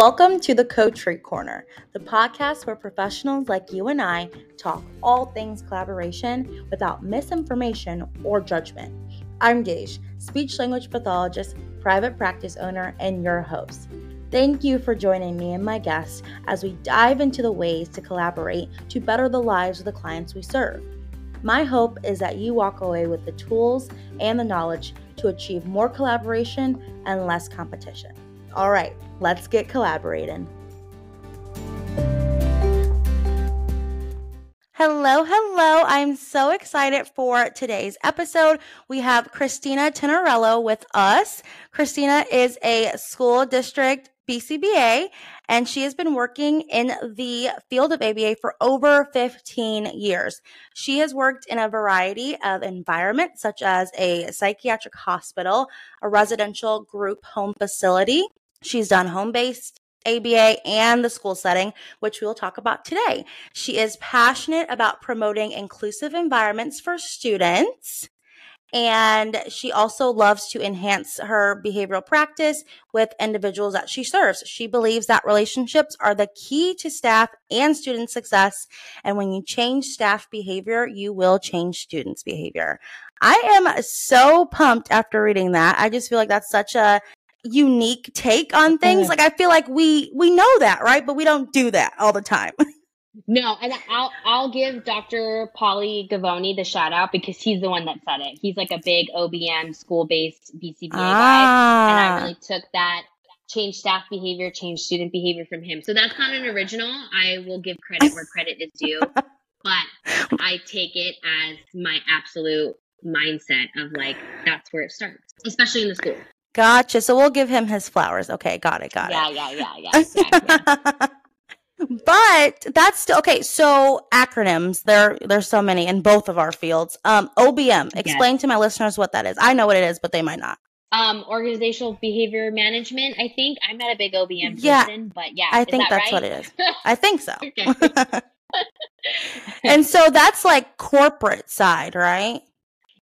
Welcome to the Coach Retreat Corner, the podcast where professionals like you and I talk all things collaboration without misinformation or judgment. I'm Gage, speech language pathologist, private practice owner, and your host. Thank you for joining me and my guests as we dive into the ways to collaborate to better the lives of the clients we serve. My hope is that you walk away with the tools and the knowledge to achieve more collaboration and less competition. All right, let's get collaborating. Hello, hello. I'm so excited for today's episode. We have Christina Teneriello with us. Christina is a school district BCBA and she has been working in the field of ABA for over 15 years. She has worked in a variety of environments, such as a psychiatric hospital, a residential group home facility. She's done home based ABA and the school setting, which we will talk about today. She is passionate about promoting inclusive environments for students. And she also loves to enhance her behavioral practice with individuals that she serves. She believes that relationships are the key to staff and student success. And when you change staff behavior, you will change students' behavior. I am so pumped after reading that. I just feel like that's such a unique take on things. Like I feel like we we know that, right? But we don't do that all the time. No, and I'll I'll give Dr. Paulie Gavoni the shout out because he's the one that said it. He's like a big OBM school based BCBA ah. guy, and I really took that change staff behavior, change student behavior from him. So that's not an original. I will give credit where credit is due, but I take it as my absolute mindset of like that's where it starts, especially in the school. Gotcha. So we'll give him his flowers. Okay, got it, got yeah, it. Yeah, yeah, yeah, yeah. yeah. but that's still okay. So acronyms, there there's so many in both of our fields. Um, OBM. Explain yes. to my listeners what that is. I know what it is, but they might not. Um, organizational behavior management. I think I'm not a big OBM yeah, person, but yeah, I think that that's right? what it is. I think so. and so that's like corporate side, right?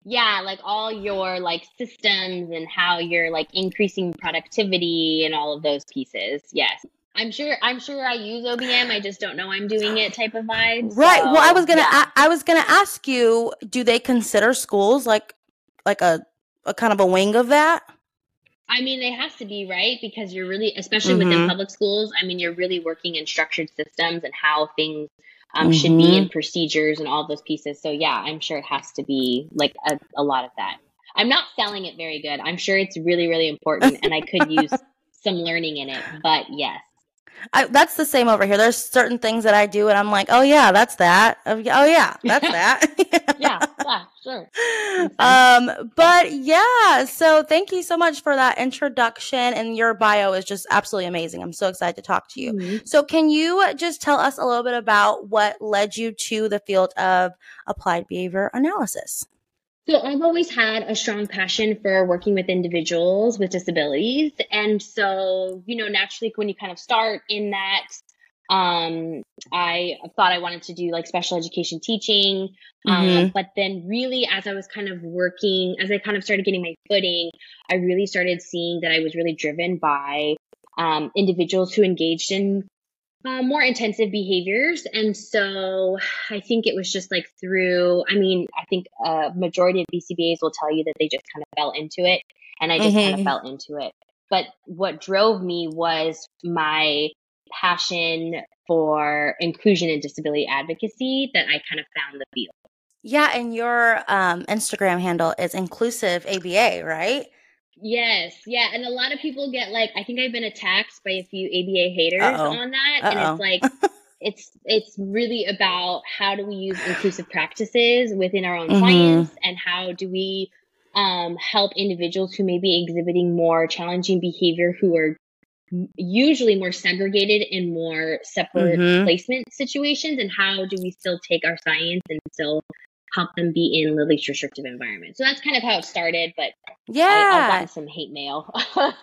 Yeah like all your like systems and how you're like increasing productivity and all of those pieces yes i'm sure i'm sure i use obm i just don't know i'm doing it type of vibe right so, well i was gonna yeah. I, I was gonna ask you do they consider schools like like a, a kind of a wing of that I mean, it has to be right because you're really, especially mm-hmm. within public schools. I mean, you're really working in structured systems and how things um, mm-hmm. should be in procedures and all those pieces. So yeah, I'm sure it has to be like a, a lot of that. I'm not selling it very good. I'm sure it's really, really important and I could use some learning in it, but yes. I, that's the same over here. There's certain things that I do, and I'm like, oh yeah, that's that. Oh yeah, that's that. yeah, yeah, sure. Um, but yeah, so thank you so much for that introduction, and your bio is just absolutely amazing. I'm so excited to talk to you. Mm-hmm. So, can you just tell us a little bit about what led you to the field of applied behavior analysis? So I've always had a strong passion for working with individuals with disabilities. And so, you know, naturally when you kind of start in that, um, I thought I wanted to do like special education teaching. Um, mm-hmm. but then really as I was kind of working, as I kind of started getting my footing, I really started seeing that I was really driven by um, individuals who engaged in uh, more intensive behaviors. And so I think it was just like through, I mean, I think a majority of BCBAs will tell you that they just kind of fell into it. And I just mm-hmm. kind of fell into it. But what drove me was my passion for inclusion and disability advocacy that I kind of found the field. Yeah, and your um, Instagram handle is inclusive ABA, right? Yes, yeah, and a lot of people get like I think I've been attacked by a few ABA haters Uh-oh. on that, Uh-oh. and it's like it's it's really about how do we use inclusive practices within our own mm-hmm. clients, and how do we um, help individuals who may be exhibiting more challenging behavior, who are usually more segregated in more separate mm-hmm. placement situations, and how do we still take our science and still help them be in the least restrictive environment. So that's kind of how it started, but yeah, I, have gotten some hate mail.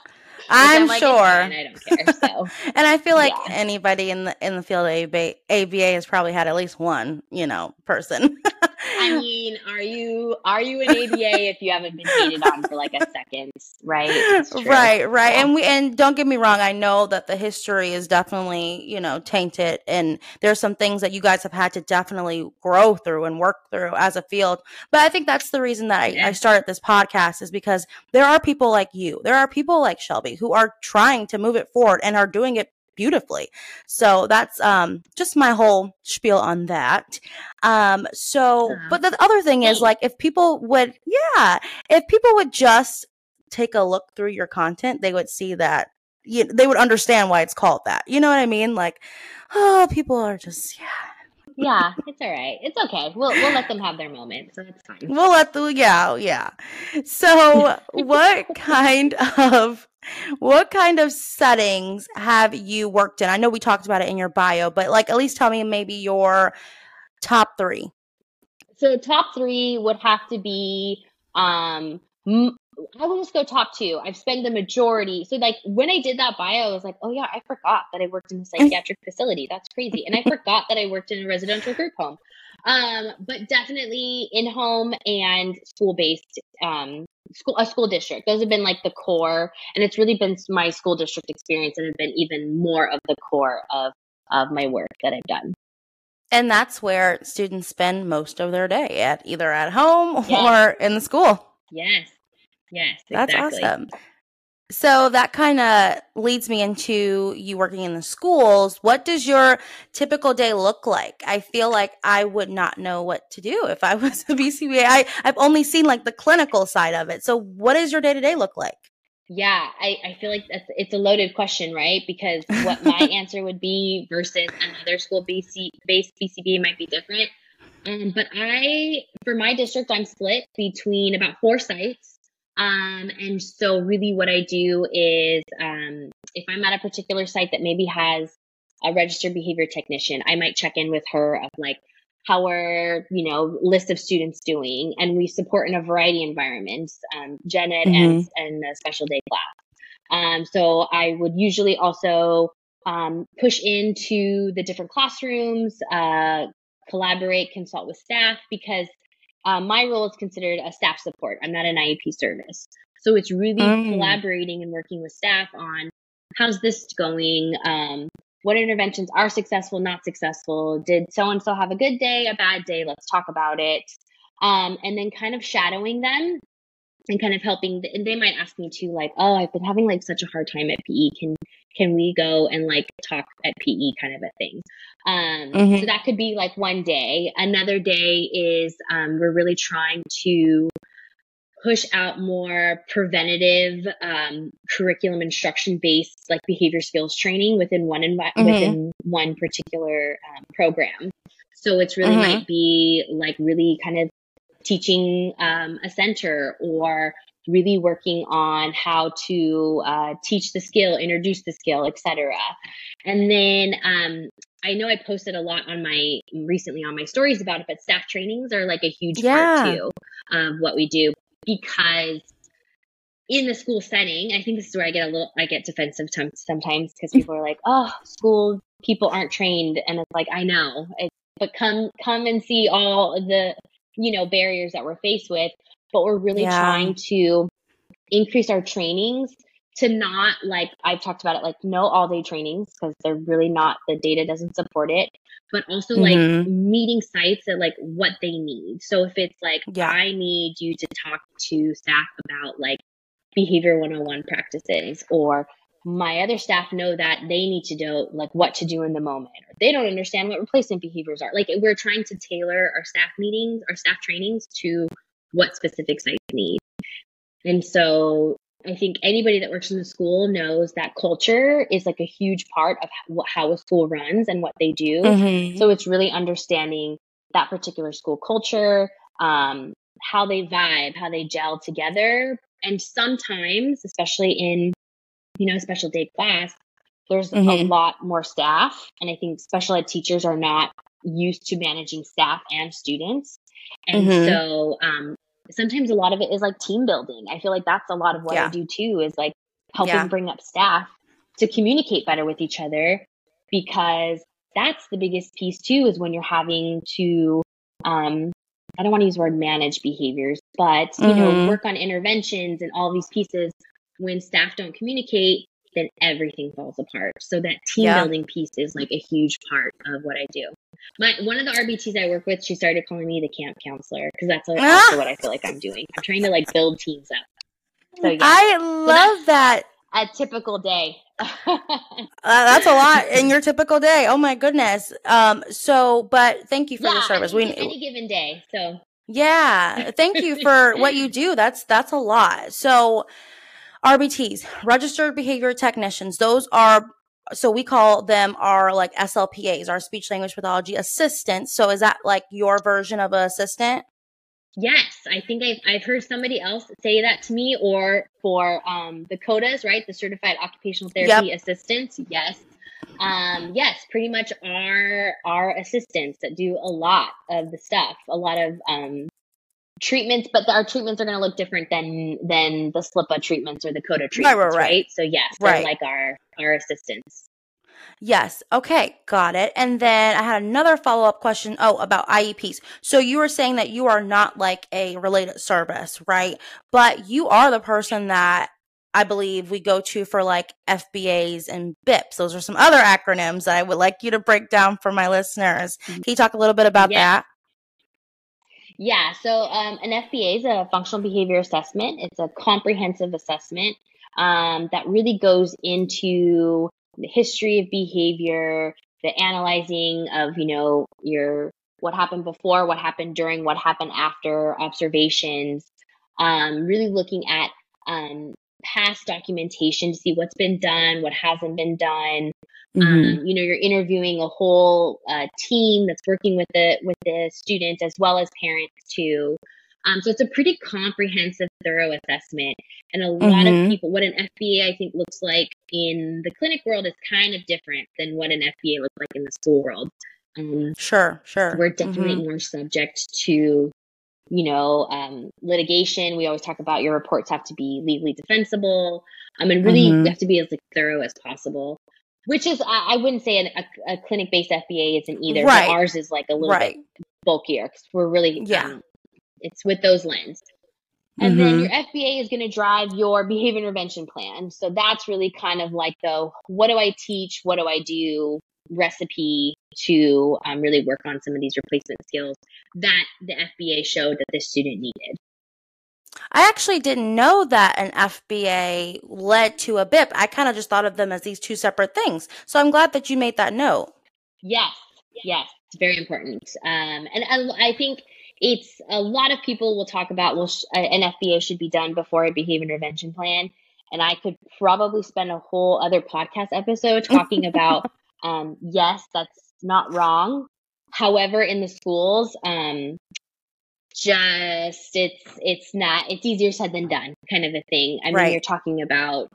I'm, I'm like, sure. I don't care. So, and I feel like yeah. anybody in the in the field of ABA, ABA has probably had at least one, you know, person. I mean, are you are you an ABA if you haven't been hated on for like a second, right? Right, right. Yeah. And we and don't get me wrong, I know that the history is definitely, you know, tainted and there's some things that you guys have had to definitely grow through and work through as a field. But I think that's the reason that I, yeah. I started this podcast is because there are people like you. There are people like Shelby who are trying to move it forward and are doing it beautifully. So that's um, just my whole spiel on that. Um, so, uh-huh. but the other thing is like if people would, yeah, if people would just take a look through your content, they would see that you, they would understand why it's called that. You know what I mean? Like, oh, people are just yeah. Yeah, it's all right. It's okay. We'll we'll let them have their moment, so it's fine. We'll let the yeah yeah. So, what kind of what kind of settings have you worked in? I know we talked about it in your bio, but like at least tell me maybe your top three. So top three would have to be um I will just go top two. I've spent the majority. So like when I did that bio, I was like, oh yeah, I forgot that I worked in a psychiatric facility. That's crazy. And I forgot that I worked in a residential group home. Um, but definitely in home and school based um, school a school district. Those have been like the core, and it's really been my school district experience, and have been even more of the core of of my work that I've done. And that's where students spend most of their day at either at home yes. or in the school. Yes. Yes. That's awesome. So that kind of leads me into you working in the schools. What does your typical day look like? I feel like I would not know what to do if I was a BCBA. I, I've only seen like the clinical side of it. So what does your day to day look like? Yeah, I, I feel like that's it's a loaded question, right? Because what my answer would be versus another school BC based BCBA might be different. Um, but I, for my district, I'm split between about four sites. Um, and so really what I do is, um, if I'm at a particular site that maybe has a registered behavior technician, I might check in with her of like, how are, you know, list of students doing? And we support in a variety of environments, um, gen ed mm-hmm. and, and a special day class. Um, so I would usually also, um, push into the different classrooms, uh, collaborate, consult with staff because um, my role is considered a staff support. I'm not an IEP service. So it's really mm. collaborating and working with staff on how's this going? Um, what interventions are successful, not successful? Did so and so have a good day, a bad day? Let's talk about it. Um, and then kind of shadowing them and kind of helping and they might ask me too like oh i've been having like such a hard time at pe can can we go and like talk at pe kind of a thing um mm-hmm. so that could be like one day another day is um we're really trying to push out more preventative um, curriculum instruction based like behavior skills training within one envi- mm-hmm. within one particular um, program so it's really mm-hmm. might be like really kind of teaching um, a center or really working on how to uh, teach the skill, introduce the skill, etc. And then um, I know I posted a lot on my recently on my stories about it, but staff trainings are like a huge yeah. part too of what we do because in the school setting, I think this is where I get a little I get defensive t- sometimes because people are like, "Oh, school people aren't trained," and it's like I know, it, but come come and see all the you know, barriers that we're faced with, but we're really yeah. trying to increase our trainings to not like I've talked about it like no all day trainings because they're really not the data doesn't support it but also mm-hmm. like meeting sites at like what they need so if it's like yeah. I need you to talk to staff about like behavior 101 practices or my other staff know that they need to know like what to do in the moment or they don't understand what replacement behaviors are like we're trying to tailor our staff meetings our staff trainings to what specific sites need and so i think anybody that works in the school knows that culture is like a huge part of how a school runs and what they do mm-hmm. so it's really understanding that particular school culture um, how they vibe how they gel together and sometimes especially in you know, special day class, there's mm-hmm. a lot more staff. And I think special ed teachers are not used to managing staff and students. And mm-hmm. so um, sometimes a lot of it is like team building. I feel like that's a lot of what yeah. I do too, is like helping yeah. bring up staff to communicate better with each other because that's the biggest piece too, is when you're having to um, I don't want to use the word manage behaviors, but you Mhm. know, work on interventions and all these pieces. When staff don't communicate, then everything falls apart. So that team Yeah. building piece is like a huge part of what I do. My one of the RBTs I work with, she started calling me the camp counselor because that's also Ah! what I feel like I'm doing. I'm trying to like build teams up. So yeah, I love that. a typical day. Uh, that's a lot in your typical day. Oh my goodness. Um. So, but thank you for your service. We any given day. So Yeah, thank you for what you do. That's that's a lot. So RBTs, registered behavior technicians, those are so we call them our like SLPAs, our speech language pathology assistants. So is that like your version of an assistant? Yes, I think I've, I've heard somebody else say that to me, or for um, the COTAs, right? The Certified Occupational Therapy Assistants. Yes, um, yes, pretty much our our assistants that do a lot of the stuff, a lot of um, treatments, but our treatments are going to look different than than the SLPA treatments or the COTA treatments, right, right? right. So yes, they're Right. like our our assistants. Yes. Okay. Got it. And then I had another follow up question. Oh, about IEPs. So you were saying that you are not like a related service, right? But you are the person that I believe we go to for like FBAs and BIPs. Those are some other acronyms that I would like you to break down for my listeners. Mm-hmm. Can you talk a little bit about Yeah. that? Yeah, so um, an FBA is a functional behavior assessment. It's a comprehensive assessment um, that really goes into the history of behavior, the analyzing of you know your what happened before, what happened during, what happened after observations. Um, really looking at um, past documentation to see what's been done, what hasn't been done, Mm-hmm. um, you know you're interviewing a whole uh, team that's working with the with the students as well as parents too um, so it's a pretty comprehensive thorough assessment and a lot Mhm. of people what an fba i think looks like in the clinic world is kind of different than what an fba looks like in the school world um, Sure. Sure. we're definitely Mhm. more subject to you know um, litigation we always talk about your reports have to be legally defensible um, and really Mhm. you have to be as like, thorough as possible which is i, I wouldn't say an, a, a clinic-based fba isn't either Right. ours is like a little Right. bit bulkier because we're really Yeah. um, it's with those lens and then Mhm. your FBA is going to drive your behavior intervention plan. So that's really kind of like the what do I teach? What do I do? Recipe to um, really work on some of these replacement skills that the FBA showed that this student needed. I actually didn't know that an FBA led to a BIP. I kind of just thought of them as these two separate things. So I'm glad that you made that note. Yes, yes, it's very important. Um, and I, I think it's a lot of people will talk about well, sh- an FBA should be done before a behavior intervention plan. And I could probably spend a whole other podcast episode talking about um, yes, that's not wrong. However, in the schools, um, just it's it's not it's easier said than done kind of a thing. I mean, Right. you're talking about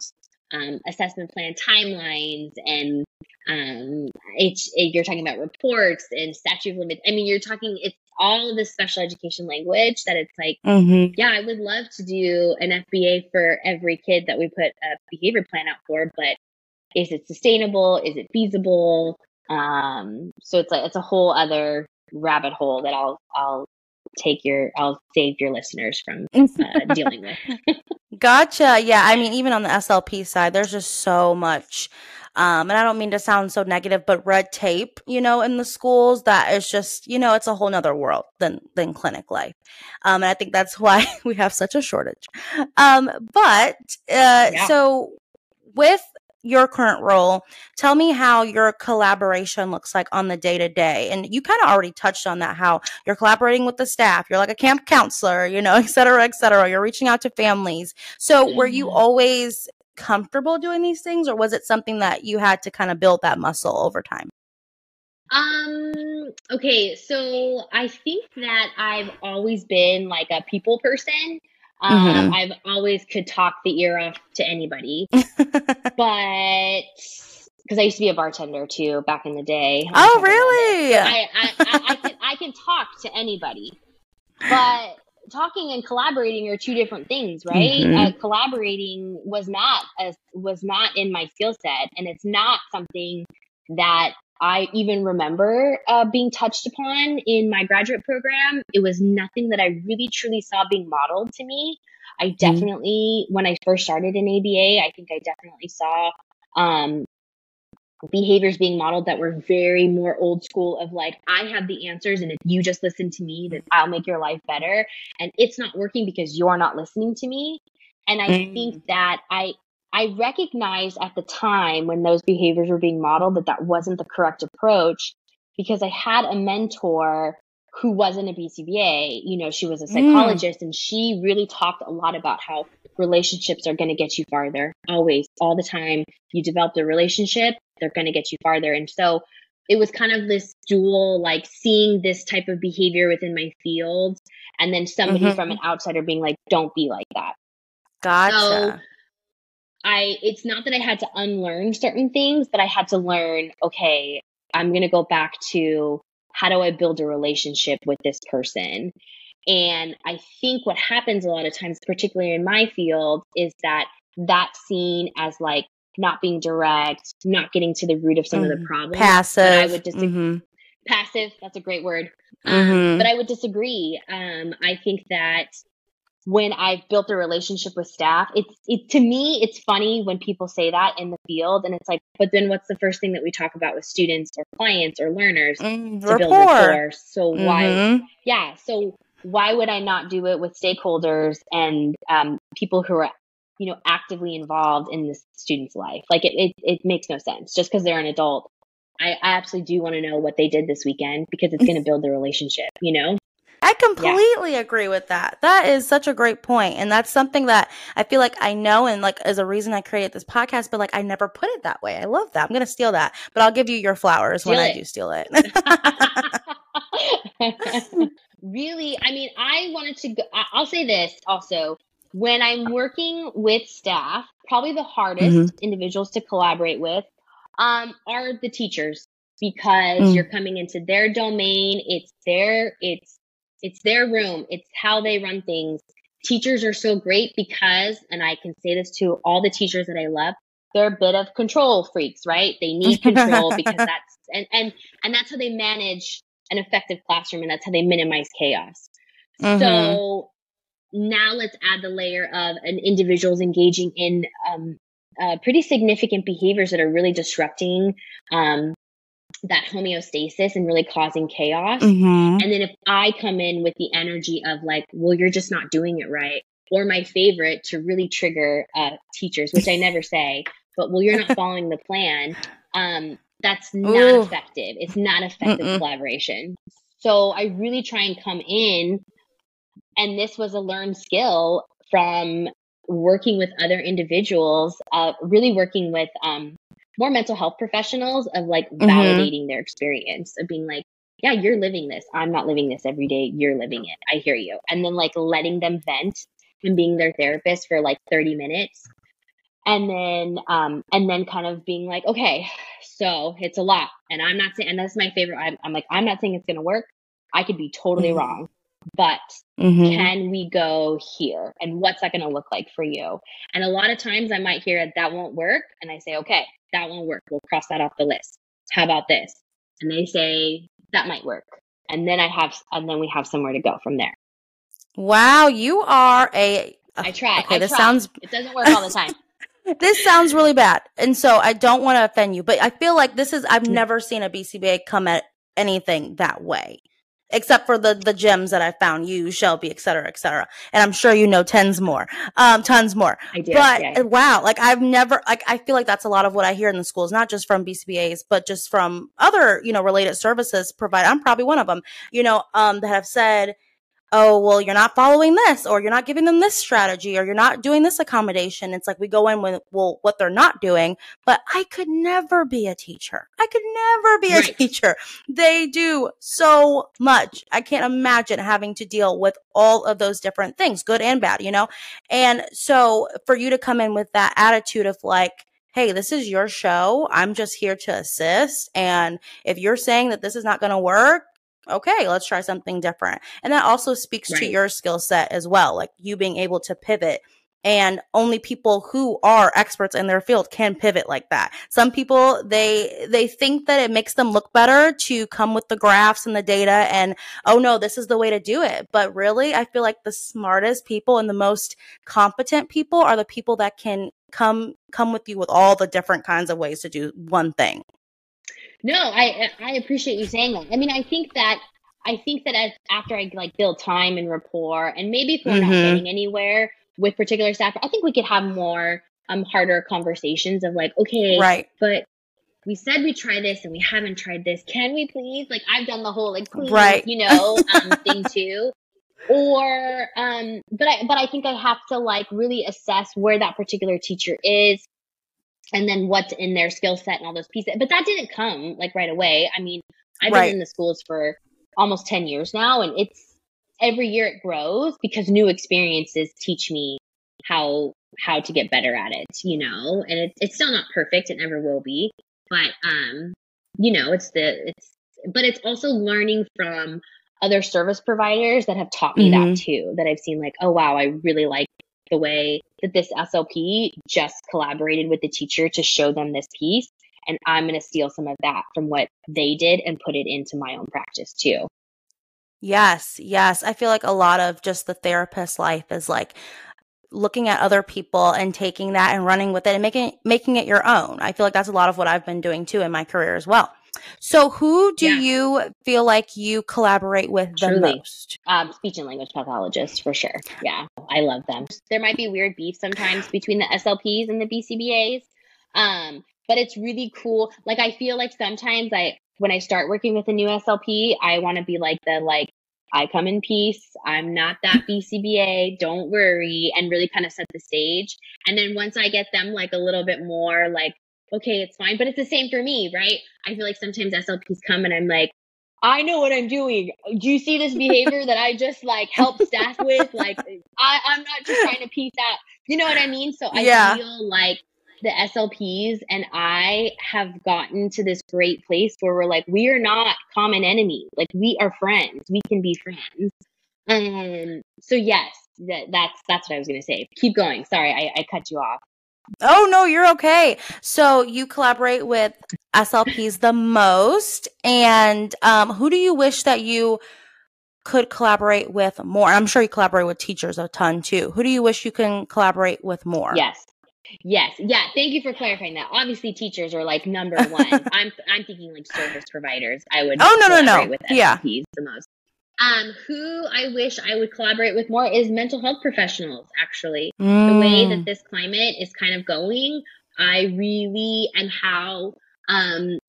um, assessment plan timelines and um, it, you're talking about reports and statute of limits. I mean, you're talking it's all of this special education language that it's like Mm-hmm. yeah, I would love to do an FBA for every kid that we put a behavior plan out for, but is it sustainable? Is it feasible? Um, so it's a it's a whole other rabbit hole that I'll I'll take your I'll save your listeners from uh, dealing with. Gotcha. Yeah. I mean, even on the SLP side, there's just so much. Um, and I don't mean to sound so negative, but red tape, you know, in the schools that is just, you know, it's a whole nother world than than clinic life. Um, and I think that's why we have such a shortage. Um, but uh, Yeah. so with your current role, tell me how your collaboration looks like on the day to day. And you kind of already touched on that, how you're collaborating with the staff, you're like a camp counselor, you know, et cetera, et cetera. You're reaching out to families. So were you Mhm. always comfortable doing these things or was it something that you had to kind of build that muscle over time? Um, okay, so I think that I've always been like a people person. Um, Mhm. I've always could talk the ear off to anybody, but because I used to be a bartender too back in the day. Oh, talk about it. really? I, I, I, I can I can talk to anybody, but talking and collaborating are two different things, right? Mhm. Uh, collaborating was not as was not in my skill set, and it's not something that I even remember uh, being touched upon in my graduate program. It was nothing that I really truly saw being modeled to me. I mm-hmm. definitely, mm-hmm. when I first started in ABA, I think I definitely saw um, behaviors being modeled that were very more old school of like, I have the answers, and if you just listen to me, then I'll make your life better. And it's not working because you're not listening to me. And I mm-hmm. think that I I recognized at the time when those behaviors were being modeled that that wasn't the correct approach because I had a mentor who wasn't a BCBA. You know, she was a mm. psychologist mm. and she really talked a lot about how relationships are going to get you farther always, all the time. You develop a relationship, they're going to get you farther. And so it was kind of this dual, like seeing this type of behavior within my field and then somebody mm-hmm. from an outsider being like, don't be like that. Gotcha. So I it's not that I had to unlearn certain things, but I had to learn, okay, I'm going to go back to how do I build a relationship with this person? And I think what happens a lot of times, particularly in my field, is that that's seen as like not being direct, not getting to the root of some mm, of the mm-hmm. problems. Passive. I would disagree. Mm-hmm. Passive. That's a great word. Um, mm-hmm. but I would disagree. Um, I think that when I've built a relationship with staff, it's it to me it's funny when people say that in the field and it's like, but then what's the first thing that we talk about with students or clients or learners mm, to build rapport? So mm-hmm. why yeah, so why would I not do it with stakeholders and um, people who are you know actively involved in the student's life? Like it it, it makes no sense just because they're an adult. I, I absolutely do want to know what they did this weekend because it's going to build the relationship, you know? I completely yeah. agree with that. That is such a great point. And that's something that I feel like I know and like is a reason I created this podcast, but like I never put it that way. I love that. I'm going to steal that, but I'll give you your flowers steal when it. I do steal it. really, I mean, I wanted to go, I'll say this also. When I'm working with staff, probably the hardest mm-hmm. individuals to collaborate with um, are the teachers because mm. you're coming into their domain. It's their, it's it's their room. It's how they run things. Teachers are so great because, and I can say this to all the teachers that I love, they're a bit of control freaks, right? They need control because that's, and, and, and that's how they manage an effective classroom and that's how they minimize chaos. Mm-hmm. So now let's add the layer of an individual's engaging in um, uh, pretty significant behaviors that are really disrupting um, that homeostasis and really causing chaos. Mm-hmm. And then if I come in with the energy of like, well, you're just not doing it right, or my favorite to really trigger uh, teachers, which I never say, but well, you're not following the plan. Um, that's not Ooh. effective. It's not effective Mm-mm. collaboration. So I really try and come in, and this was a learned skill from working with other individuals, uh, really working with um, more mental health professionals of like mm-hmm. validating their experience of being like, yeah, you're living this. I'm not living this every day. You're living it. I hear you. And then like letting them vent and being their therapist for like 30 minutes. And then, um, and then kind of being like, okay, so it's a lot. And I'm not saying, and that's my favorite. I'm, I'm like, I'm not saying it's going to work. I could be totally mm-hmm. wrong, but mm-hmm. can we go here? And what's that going to look like for you? And a lot of times I might hear that that won't work. And I say, okay, that won't work. We'll cross that off the list. How about this? And they say that might work. And then I have, and then we have somewhere to go from there. Wow, you are a. I try. Okay, I this try. sounds. It doesn't work all the time. this sounds really bad, and so I don't want to offend you, but I feel like this is. I've mm. never seen a BCBA come at anything that way except for the the gems that I found, you, Shelby, et cetera, et cetera. And I'm sure you know tons more, um, tons more. I do. But yeah. wow, like I've never, like I feel like that's a lot of what I hear in the schools, not just from BCBAs, but just from other, you know, related services provided. I'm probably one of them, you know, um, that have said, oh, well, you're not following this, or you're not giving them this strategy, or you're not doing this accommodation. It's like we go in with, well, what they're not doing, but I could never be a teacher. I could never be right. a teacher. They do so much. I can't imagine having to deal with all of those different things, good and bad, you know? And so for you to come in with that attitude of like, hey, this is your show. I'm just here to assist. And if you're saying that this is not going to work, okay, let's try something different. And that also speaks right. to your skill set as well, like you being able to pivot and only people who are experts in their field can pivot like that. Some people they they think that it makes them look better to come with the graphs and the data and oh no, this is the way to do it. But really, I feel like the smartest people and the most competent people are the people that can come come with you with all the different kinds of ways to do one thing. No, I I appreciate you saying that. I mean, I think that I think that as after I like build time and rapport, and maybe if we're mm-hmm. not getting anywhere with particular staff, I think we could have more um harder conversations of like, okay, right, but we said we try this and we haven't tried this. Can we please? Like I've done the whole like please, right. you know, um, thing too. Or um, but I but I think I have to like really assess where that particular teacher is, and then what's in their skill set and all those pieces. But that didn't come like right away. I mean, I've right. been in the schools for almost 10 years now and it's every year it grows because new experiences teach me how how to get better at it, you know, and it, it's still not perfect. It never will be, but, um, you know, it's the, it's, but it's also learning from other service providers that have taught me mm-hmm. that too, that I've seen like, oh, wow, I really like the way that this SLP just collaborated with the teacher to show them this piece. And I'm going to steal some of that from what they did and put it into my own practice too. Yes, yes. I feel like a lot of just the therapist life is like looking at other people and taking that and running with it and making making it your own. I feel like that's a lot of what I've been doing too in my career as well. So, who do yeah. you feel like you collaborate with the Truly. most? Um, speech and language pathologists, for sure. Yeah, I love them. There might be weird beef sometimes between the SLPs and the BCBAs, um, but it's really cool. Like, I feel like sometimes I, when I start working with a new SLP, I want to be like the like I come in peace. I'm not that BCBA. Don't worry. And really kind of set the stage. And then once I get them like a little bit more like, okay, it's fine. But it's the same for me, right? I feel like sometimes SLPs come and I'm like, I know what I'm doing. Do you see this behavior that I just like help staff with? Like, I, I'm not just trying to piece out. You know what I mean? So I yeah. feel like the SLPs and I have gotten to this great place where we're like, we are not common enemies. Like we are friends. We can be friends. Um, so yes, that, that's that's what I was gonna say. Keep going. Sorry, I, I cut you off. Oh no, you're okay. So you collaborate with SLPs the most, and um, who do you wish that you could collaborate with more? I'm sure you collaborate with teachers a ton too. Who do you wish you can collaborate with more? Yes. Yes. Yeah. Thank you for clarifying that. Obviously, teachers are like number one. I'm I'm thinking like service providers. I would. Oh no no no. With yeah. the most. Um, who I wish I would collaborate with more is mental health professionals. Actually, mm. the way that mm. this climate is kind of going, I really and how um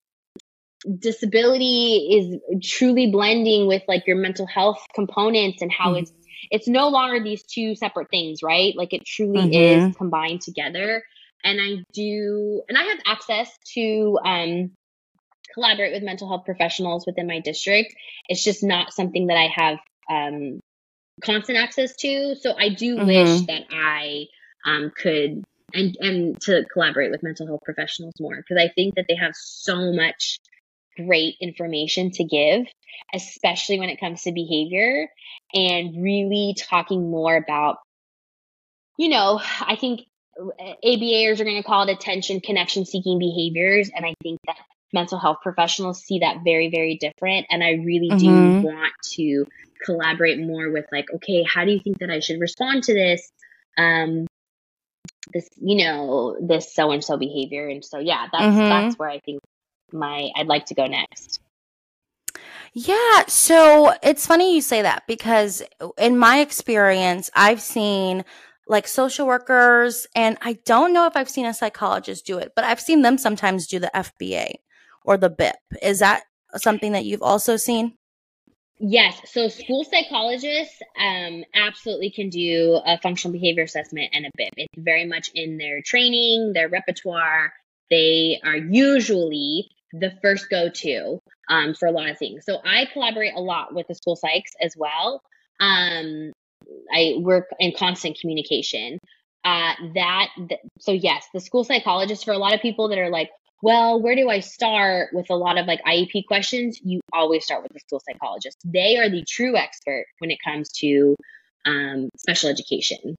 disability is truly blending with like your mental health components and how mm. it's it's no longer these two separate things, right? Like it truly mm-hmm. is combined together. And I do, and I have access to um, collaborate with mental health professionals within my district. It's just not something that I have um, constant access to. So I do mm-hmm. wish that I um, could and and to collaborate with mental health professionals more because I think that they have so much great information to give, especially when it comes to behavior and really talking more about, you know, I think ABAers are going to call it attention connection seeking behaviors. And I think that mental health professionals see that very, very different. And I really mm-hmm. do want to collaborate more with like, okay, how do you think that I should respond to this? Um, this, you know, this so and so behavior. And so, yeah, that's, mm-hmm. that's where I think my I'd like to go next. Yeah, so it's funny you say that because in my experience, I've seen like social workers, and I don't know if I've seen a psychologist do it, but I've seen them sometimes do the FBA or the BIP. Is that something that you've also seen? Yes. So school psychologists um, absolutely can do a functional behavior assessment and a BIP. It's very much in their training, their repertoire. They are usually the first go to um, for a lot of things. So I collaborate a lot with the school psychs as well. Um, I work in constant communication. Uh, that th- so yes, the school psychologist for a lot of people that are like, well, where do I start with a lot of like IEP questions? You always start with the school psychologist. They are the true expert when it comes to um, special education.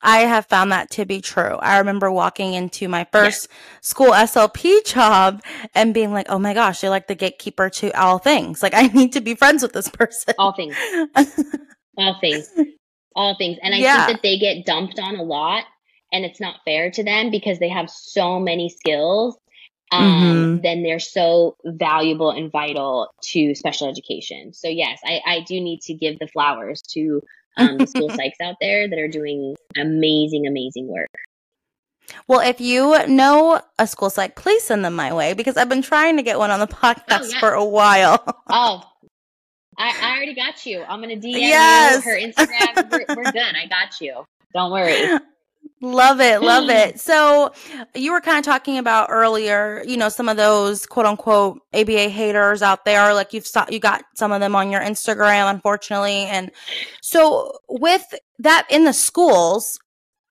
I have found that to be true. I remember walking into my first school SLP job and being like, oh my gosh, they're like the gatekeeper to all things. Like, I need to be friends with this person. All things. all things. All things. And I yeah. think that they get dumped on a lot and it's not fair to them because they have so many skills. Um, mm-hmm. then they're so valuable and vital to special education. So yes, I, I do need to give the flowers to um, the school psychs out there that are doing amazing, amazing work. Well, if you know a school psych, please send them my way because I've been trying to get one on the podcast oh, yes. for a while. oh, I, I, already got you. I'm gonna DM yes. you her Instagram. We're, we're good. I got you. Don't worry. Love it, love it. So you were kind of talking about earlier, you know, some of those quote unquote ABA haters out there. Like you've saw, you got some of them on your Instagram, unfortunately. And so with that in the schools,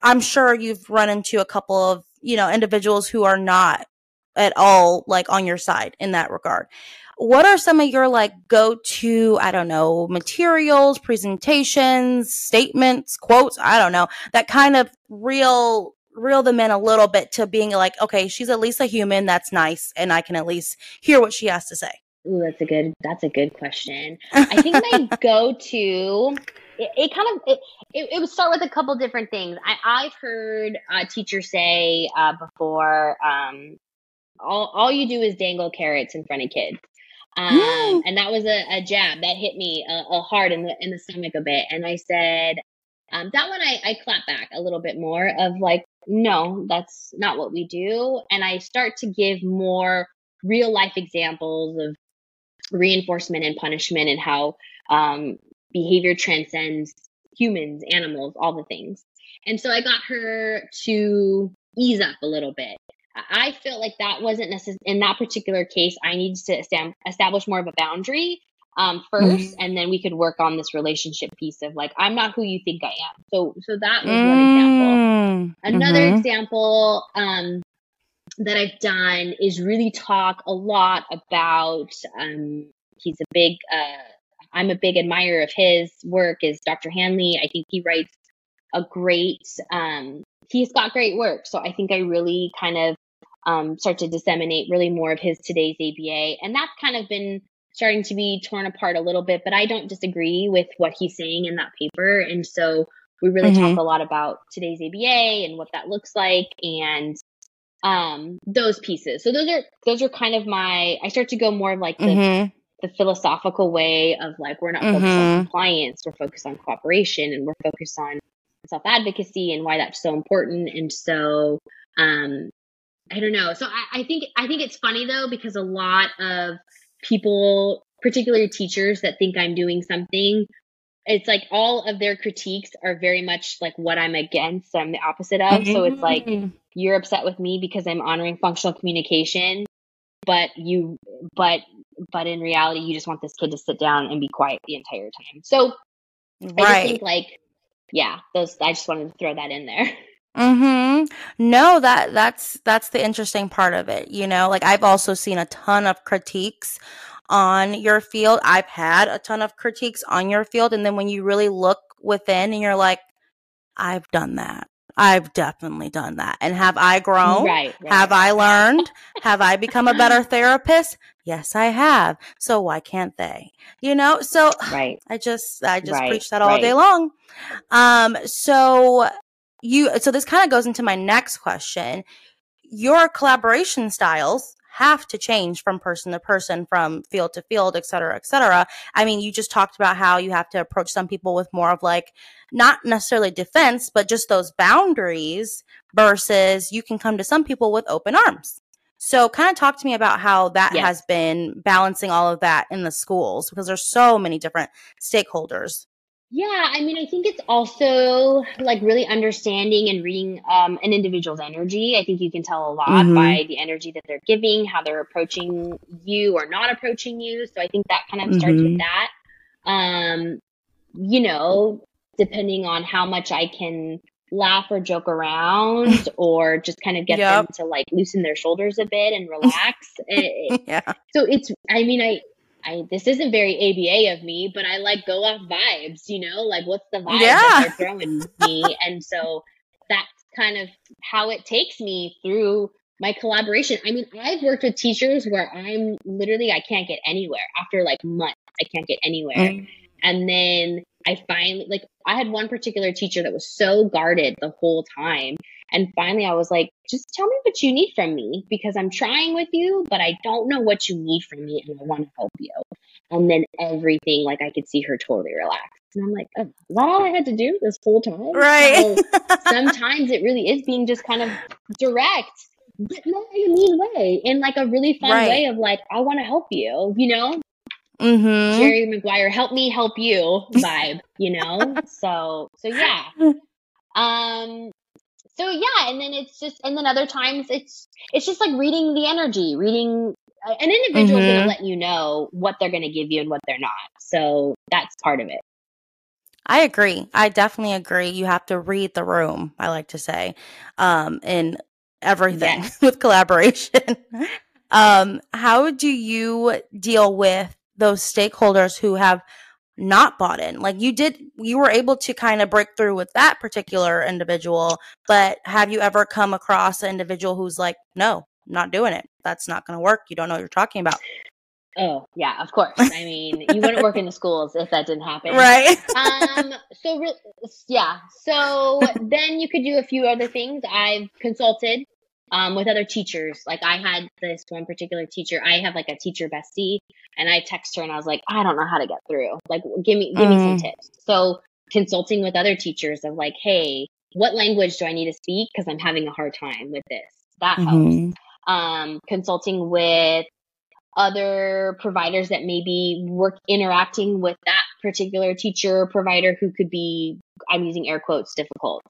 I'm sure you've run into a couple of, you know, individuals who are not at all like on your side in that regard what are some of your like go to, I don't know, materials, presentations, statements, quotes, I don't know, that kind of real reel them in a little bit to being like, okay, she's at least a human. That's nice. And I can at least hear what she has to say. Ooh, that's a good, that's a good question. I think my go to, it, it, kind of, it, it, it, would start with a couple different things. I, I've heard a teacher say uh, before, um, all, all you do is dangle carrots in front of kids. Um, and that was a, a, jab that hit me a, a, hard in the in the stomach a bit. And I said, um, that one I, I clap back a little bit more of like, no, that's not what we do. And I start to give more real life examples of reinforcement and punishment and how um, behavior transcends humans, animals, all the things. And so I got her to ease up a little bit I felt like that wasn't necessary in that particular case. I needed to establish more of a boundary um, 1st mm-hmm. and then we could work on this relationship piece of like, I'm not who you think I am. So, so that was mm-hmm. one example. Another mm-hmm. example um, that I've done is really talk a lot about. Um, he's a big. Uh, I'm a big admirer of his work. Is Dr. Hanley? I think he writes a great um, he's got great work. So I think I really kind of um, start to disseminate really more of his today's ABA. And that's kind of been starting to be torn apart a little bit, but I don't disagree with what he's saying in that paper. And so we really mm-hmm. talk a lot about today's ABA and what that looks like and um those pieces. So those are those are kind of my I start to go more of like the mm-hmm. the philosophical way of like we're not mm-hmm. focused on mm-hmm. compliance, we're focused on cooperation and we're focused on self advocacy and why that's so important. And so um I don't know. So I, I think I think it's funny though because a lot of people, particularly teachers that think I'm doing something, it's like all of their critiques are very much like what I'm against. So I'm the opposite of. Mm-hmm. So it's like mm-hmm. you're upset with me because I'm honoring functional communication, but you but but in reality you just want this kid to sit down and be quiet the entire time. So right. I think like yeah, those I just wanted to throw that in there. Mhm. No, that that's that's the interesting part of it, you know? Like I've also seen a ton of critiques on your field. I've had a ton of critiques on your field and then when you really look within and you're like I've done that. I've definitely done that. And have I grown? Right, right. Have I learned? have I become a better therapist? Yes, I have. So why can't they? You know? So right. I just I just right, preach that all day long. Um so you so this kind of goes into my next question. Your collaboration styles have to change from person to person from field to field et cetera et cetera. I mean you just talked about how you have to approach some people with more of like not necessarily defense but just those boundaries versus you can come to some people with open arms. So kind of talk to me about how that yes. has been balancing all of that in the schools because there's so many different stakeholders yeah, I mean, I think it's also like really understanding and reading um, an individual's energy. I think you can tell a lot mm-hmm. by the energy that they're giving, how they're approaching you or not approaching you. So I think that kind of mm-hmm. starts with mm-hmm. that. Um, you know, depending on how much I can laugh or joke around or just kind of get yep. them to like loosen their shoulders a bit and relax. it, yeah. So it's, I mean, I, I this isn't very ABA of me, but I like go off vibes, you know, like what's the vibe yeah. that they're throwing me, and so that's kind of how it takes me through my collaboration. I mean, I've worked with teachers where I'm literally I can't get anywhere after like months. I can't get anywhere. Mm. And then I finally like I had one particular teacher that was so guarded the whole time. And finally I was like, just tell me what you need from me because I'm trying with you, but I don't know what you need from me and I want to help you. And then everything, like I could see her totally relax. And I'm like, oh, is that all I had to do this whole time? Right. So sometimes it really is being just kind of direct, but not in a mean way, in like a really fun right. way of like, I want to help you, you know? Mm-hmm. Jerry Maguire, help me help you vibe, you know? so, so yeah. Um, so yeah, and then it's just, and then other times it's, it's just like reading the energy, reading an individual mm-hmm. is going to let you know what they're going to give you and what they're not. So that's part of it. I agree. I definitely agree. You have to read the room, I like to say, um, in everything yes. with collaboration. um, how do you deal with those stakeholders who have not bought in? Like you did, you were able to kind of break through with that particular individual, but have you ever come across an individual who's like, no, I'm not doing it. That's not going to work. You don't know what you're talking about. Oh, yeah, of course. I mean, you wouldn't work in the schools if that didn't happen. Right. um, so, re- yeah. So then you could do a few other things. I've consulted um, with other teachers. Like I had this one particular teacher. I have like a teacher bestie, and I text her and I was like, I don't know how to get through. Like, give me give mm. me some mm. tips. So consulting with other teachers of like, hey, what language do I need to speak because I'm having a hard time with this. That mm-hmm. helps um, consulting with other providers that maybe work interacting with that particular teacher provider who could be i'm using air quotes difficult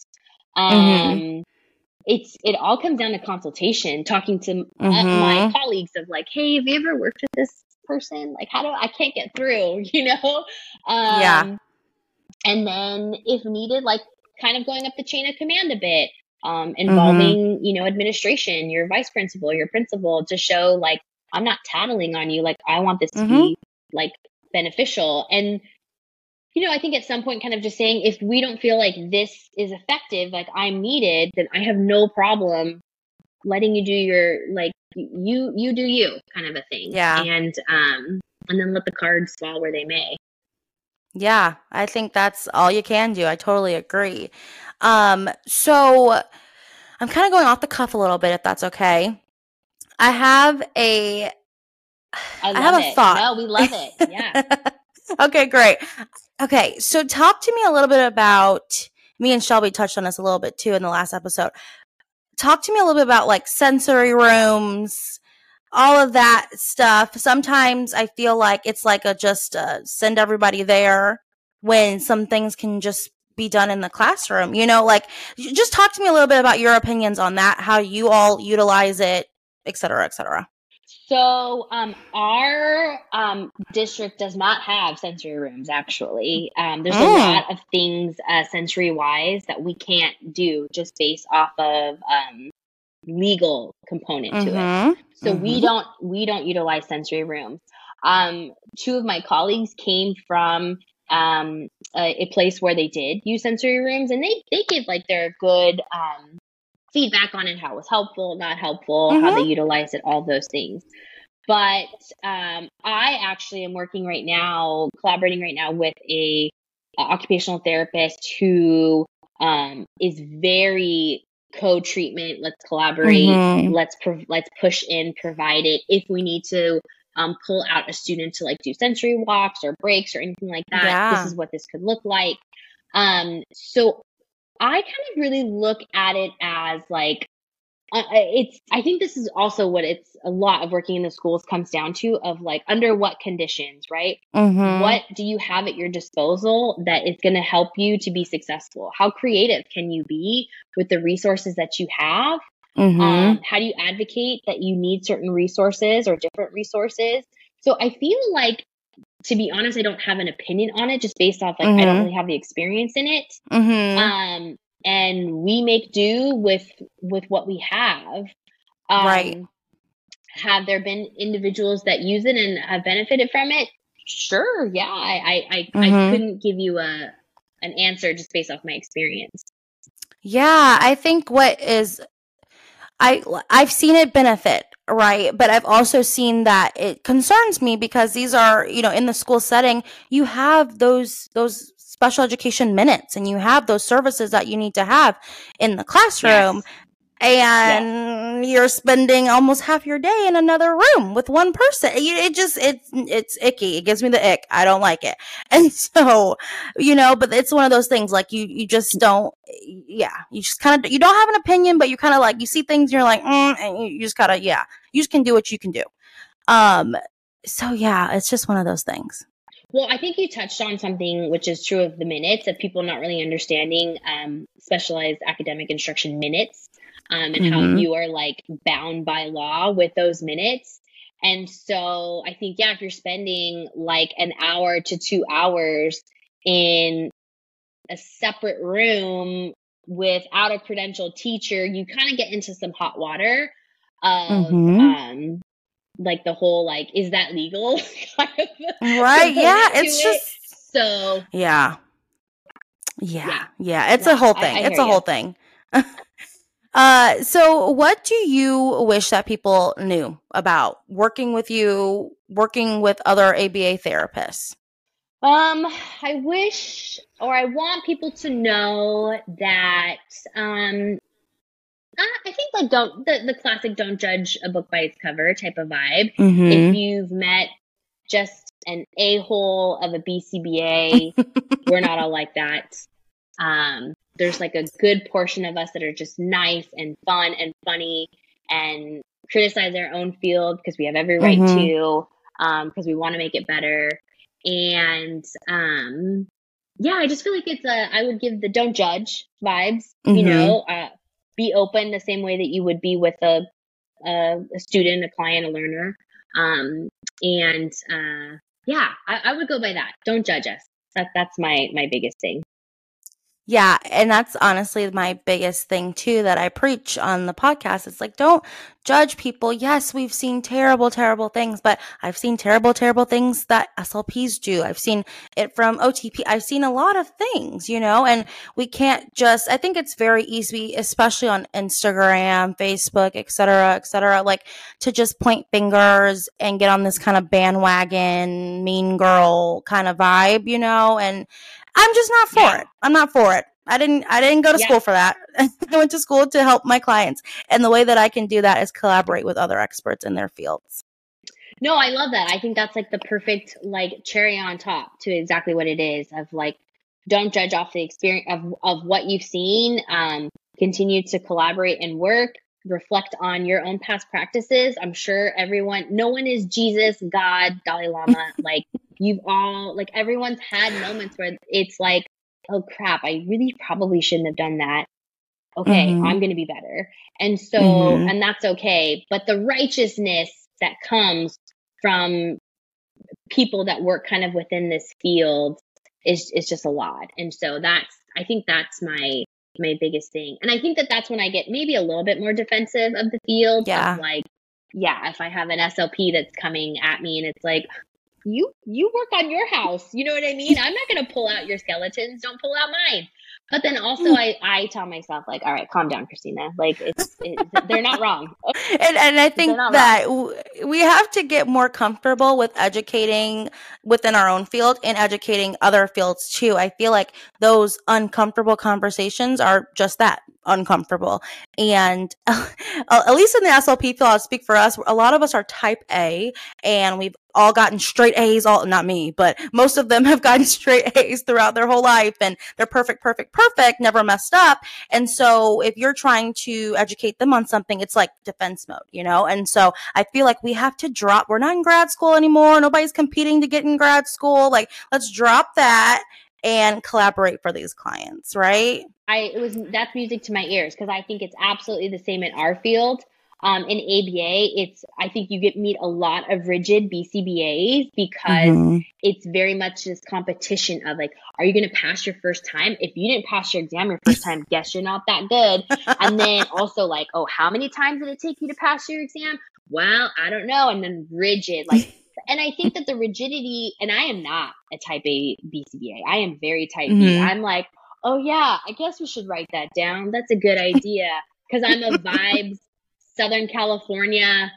um, mm-hmm. It's it all comes down to consultation talking to mm-hmm. my colleagues of like hey have you ever worked with this person like how do i can't get through you know um, yeah and then if needed like kind of going up the chain of command a bit um, mm-hmm. involving mm-hmm. you know administration your vice principal your principal to show like i'm not tattling on you like i want this to mm-hmm. be like beneficial and you know i think at some point kind of just saying if we don't feel like this is effective like i'm needed then i have no problem letting you do your like you you do you kind of a thing yeah and um and then let the cards fall where they may yeah, I think that's all you can do. I totally agree. Um, so I'm kind of going off the cuff a little bit, if that's okay. I have a, I, I have a it. thought. No, we love it. Yeah. okay, great. Okay, so talk to me a little bit about. Me and Shelby touched on this a little bit too in the last episode. Talk to me a little bit about like sensory rooms, all of that stuff. Sometimes I feel like it's like a just uh, send everybody there when some things can just be done in the classroom. You know, like just talk to me a little bit about your opinions on that, how you all utilize it, et cetera, et cetera. So, um, our um, district does not have sensory rooms. Actually, um, there's mm. a lot of things uh, sensory wise that we can't do just based off of um, legal component mm-hmm. to it. Mm-hmm. So mm-hmm. we don't we don't utilize sensory rooms. Um, two of my colleagues came from um, a, a, place where they did use sensory rooms, and they they give like their good um, feedback on it, how it was helpful, not helpful, mm-hmm. how they mm-hmm. utilized it, all those things. But um, I actually am working right now, collaborating right now with a, a occupational therapist who um, is very co-treatment let's collaborate mm-hmm. let's pro- let's push in provide it if we need to um, pull out a student to like do sensory walks or breaks or anything like that yeah. this is what this could look like um so i kind of really look at it as like uh, it's i think this is also what it's a lot of working in the schools comes down to of like under what conditions right mm-hmm. what do you have at your disposal that is going to help you to be successful how creative can you be with the resources that you have mm-hmm. um, how do you advocate that you need certain resources or different resources so i feel like to be honest i don't have an opinion on it just based off like mm-hmm. i don't mm-hmm. really have the experience in it mm-hmm. um and we make do with with what we have um, right have there been individuals that use it and have benefited from it sure yeah i i I, mm-hmm. I couldn't give you a an answer just based off my experience Yeah, I think what is I I've seen it benefit, right? But I've also seen that it concerns me because these are, you know, in the school setting, you have those those special education minutes and you have those services that you need to have in the classroom. Yes and yeah. you're spending almost half your day in another room with one person. It just it's it's icky. It gives me the ick. I don't like it. And so, you know, but it's one of those things like you you just don't yeah, you just kind of you don't have an opinion, but you kind of like you see things you're like, mm, and you, you just kind of yeah, you just can do what you can do. Um so yeah, it's just one of those things. Well, I think you touched on something which is true of the minutes of people not really understanding um, specialized academic instruction minutes um, and mm-hmm. how you are like bound by law with those minutes. And so I think, yeah, if you're spending like an hour to two hours in a separate room without a credentialed teacher, you kind of get into some hot water of mm-hmm. um, like the whole like, is that legal? right. Yeah. It's just it. so. Yeah. Yeah. Yeah. yeah. It's yeah, a whole thing. I, I it's a whole thing. Uh, so what do you wish that people knew about working with you, working with other ABA therapists? Um, I wish or I want people to know that um I think like don't the, the classic don't judge a book by its cover type of vibe. Mm-hmm. If you've met just an a hole of a BCBA, we're not all like that. Um, there's like a good portion of us that are just nice and fun and funny and criticize our own field because we have every right mm-hmm. to because um, we want to make it better. And um, yeah i just feel like it's a i would give the don't judge vibes mm-hmm. you know uh, be open the same way that you would be with a a, a student a client a learner. Um, and uh, yeah I, I would go by that. Don't judge us. That, that's my my biggest thing yeah, and that's honestly my biggest thing too that I preach on the podcast. It's like don't judge people. Yes, we've seen terrible terrible things, but I've seen terrible terrible things that SLPs do. I've seen it from OTP. I've seen a lot of things, you know, and we can't just I think it's very easy especially on Instagram, Facebook, etc., etc., like to just point fingers and get on this kind of bandwagon mean girl kind of vibe, you know, and I'm just not for yeah. it. I'm not for it. I didn't I didn't go to yeah. school for that. I went to school to help my clients. And the way that I can do that is collaborate with other experts in their fields. No, I love that. I think that's like the perfect like cherry on top to exactly what it is of like don't judge off the experience of of what you've seen. Um continue to collaborate and work, reflect on your own past practices. I'm sure everyone no one is Jesus, God, Dalai Lama, like you've all like everyone's had moments where it's like, oh crap, I really probably shouldn't have done that. Okay, mm-hmm. I'm going to be better. And so, mm-hmm. and that's okay. But the righteousness that comes from people that work kind of within this field is is just a lot. And so that's I think that's my my biggest thing. And I think that that's when I get maybe a little bit more defensive of the field. Yeah. like, yeah, if I have an SLP that's coming at me and it's like, you you work on your house. You know what I mean? I'm not going to pull out your skeletons. Don't pull out mine. But then also, I, I tell myself like, all right, calm down, Christina. Like it's, they're not wrong. and and I think that wrong. we have to get more comfortable with educating within our own field and educating other fields too. I feel like those uncomfortable conversations are just that uncomfortable. And uh, at least in the SLP field, I'll speak for us. A lot of us are Type A, and we've all gotten straight A's. All not me, but most of them have gotten straight A's throughout their whole life, and they're perfect, perfect, perfect, never messed up. And so, if you're trying to educate them on something, it's like defense mode, you know. And so, I feel like we have to drop. We're not in grad school anymore. Nobody's competing to get in grad school. Like, let's drop that and collaborate for these clients, right? I it was that's music to my ears because I think it's absolutely the same in our field. Um, in ABA, it's I think you get meet a lot of rigid BCBAs because mm-hmm. it's very much this competition of like, are you going to pass your first time? If you didn't pass your exam your first time, guess you're not that good. and then also like, oh, how many times did it take you to pass your exam? Well, I don't know. And then rigid, like, and I think that the rigidity, and I am not a type A BCBA. I am very type mm-hmm. B. I'm like, oh yeah, I guess we should write that down. That's a good idea because I'm a vibes Southern California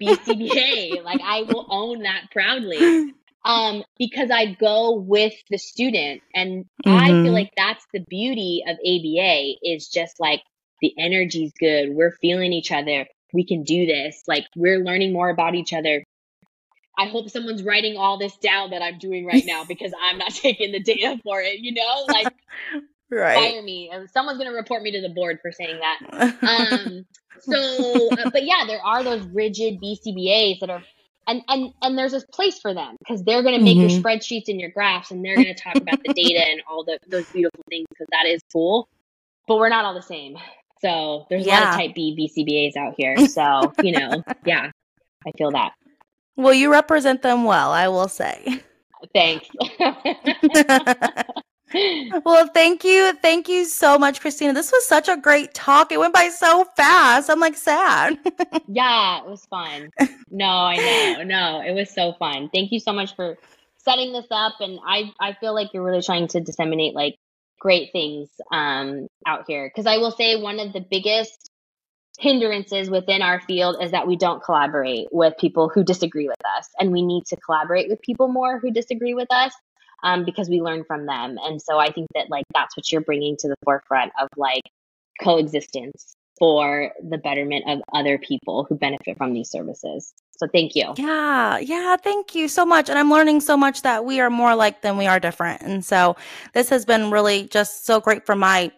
BCBA. like I will own that proudly. Um, because I go with the student and mm-hmm. I feel mm-hmm. like that's the beauty of ABA is just like the energy's good. We're feeling each other. We can do this. Like we're learning more about each other. I hope someone's writing all this down that I'm doing right now because I'm not taking the data for it, you know? Like right. fire me. Someone's going to report me to the board for saying that. Um, so, uh, but yeah, there are those rigid BCBAs that are, and and and there's a place for them because they're going to make mm-hmm. your spreadsheets and your graphs, and they're going to talk about the data and all the those beautiful things because that is cool. But we're not all the same. So there's yeah. a lot of type B BCBAs out here. So you know, yeah, I feel that. Well, you represent them well, I will say. Thanks. well, thank you. Thank you so much, Christina. This was such a great talk. It went by so fast. I'm like sad. yeah, it was fun. No, I know. No, it was so fun. Thank you so much for setting this up. And I, I feel like you're really trying to disseminate like great things um, out here. Because I will say one of the biggest hindrances within our field is that we don't collaborate with people who disagree with us. And we need to collaborate with people more who disagree with us um, because we learn from them. And so I think that like that's what you're bringing to the forefront of like coexistence for the betterment of other people who benefit from these services. So thank you. Yeah, yeah, thank you so much. And I'm learning so much that we are more alike than we are different. And so this has been really just so great for my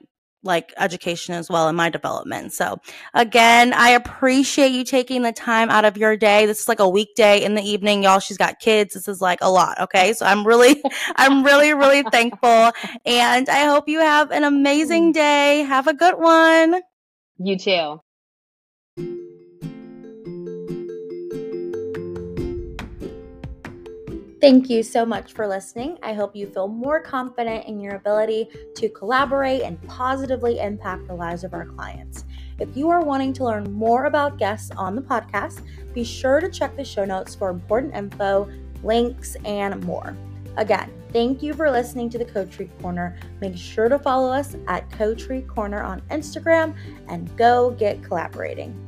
like education as well in my development. So again, I appreciate you taking the time out of your day. This is like a weekday in the evening, y'all. She's got kids. This is like a lot. Okay. So I'm really, I'm really, really thankful. And I hope you have an amazing mm-hmm. day. Have a good one. You too. Thank you so much for listening. I hope you feel more confident in your ability to collaborate and positively impact the lives of our clients. If you are wanting to learn more about guests on the podcast, be sure to check the show notes for important info, links, and more. Again, thank you for listening to the Coterie Corner. Make sure to follow us at Coterie Corner on Instagram and go get collaborating.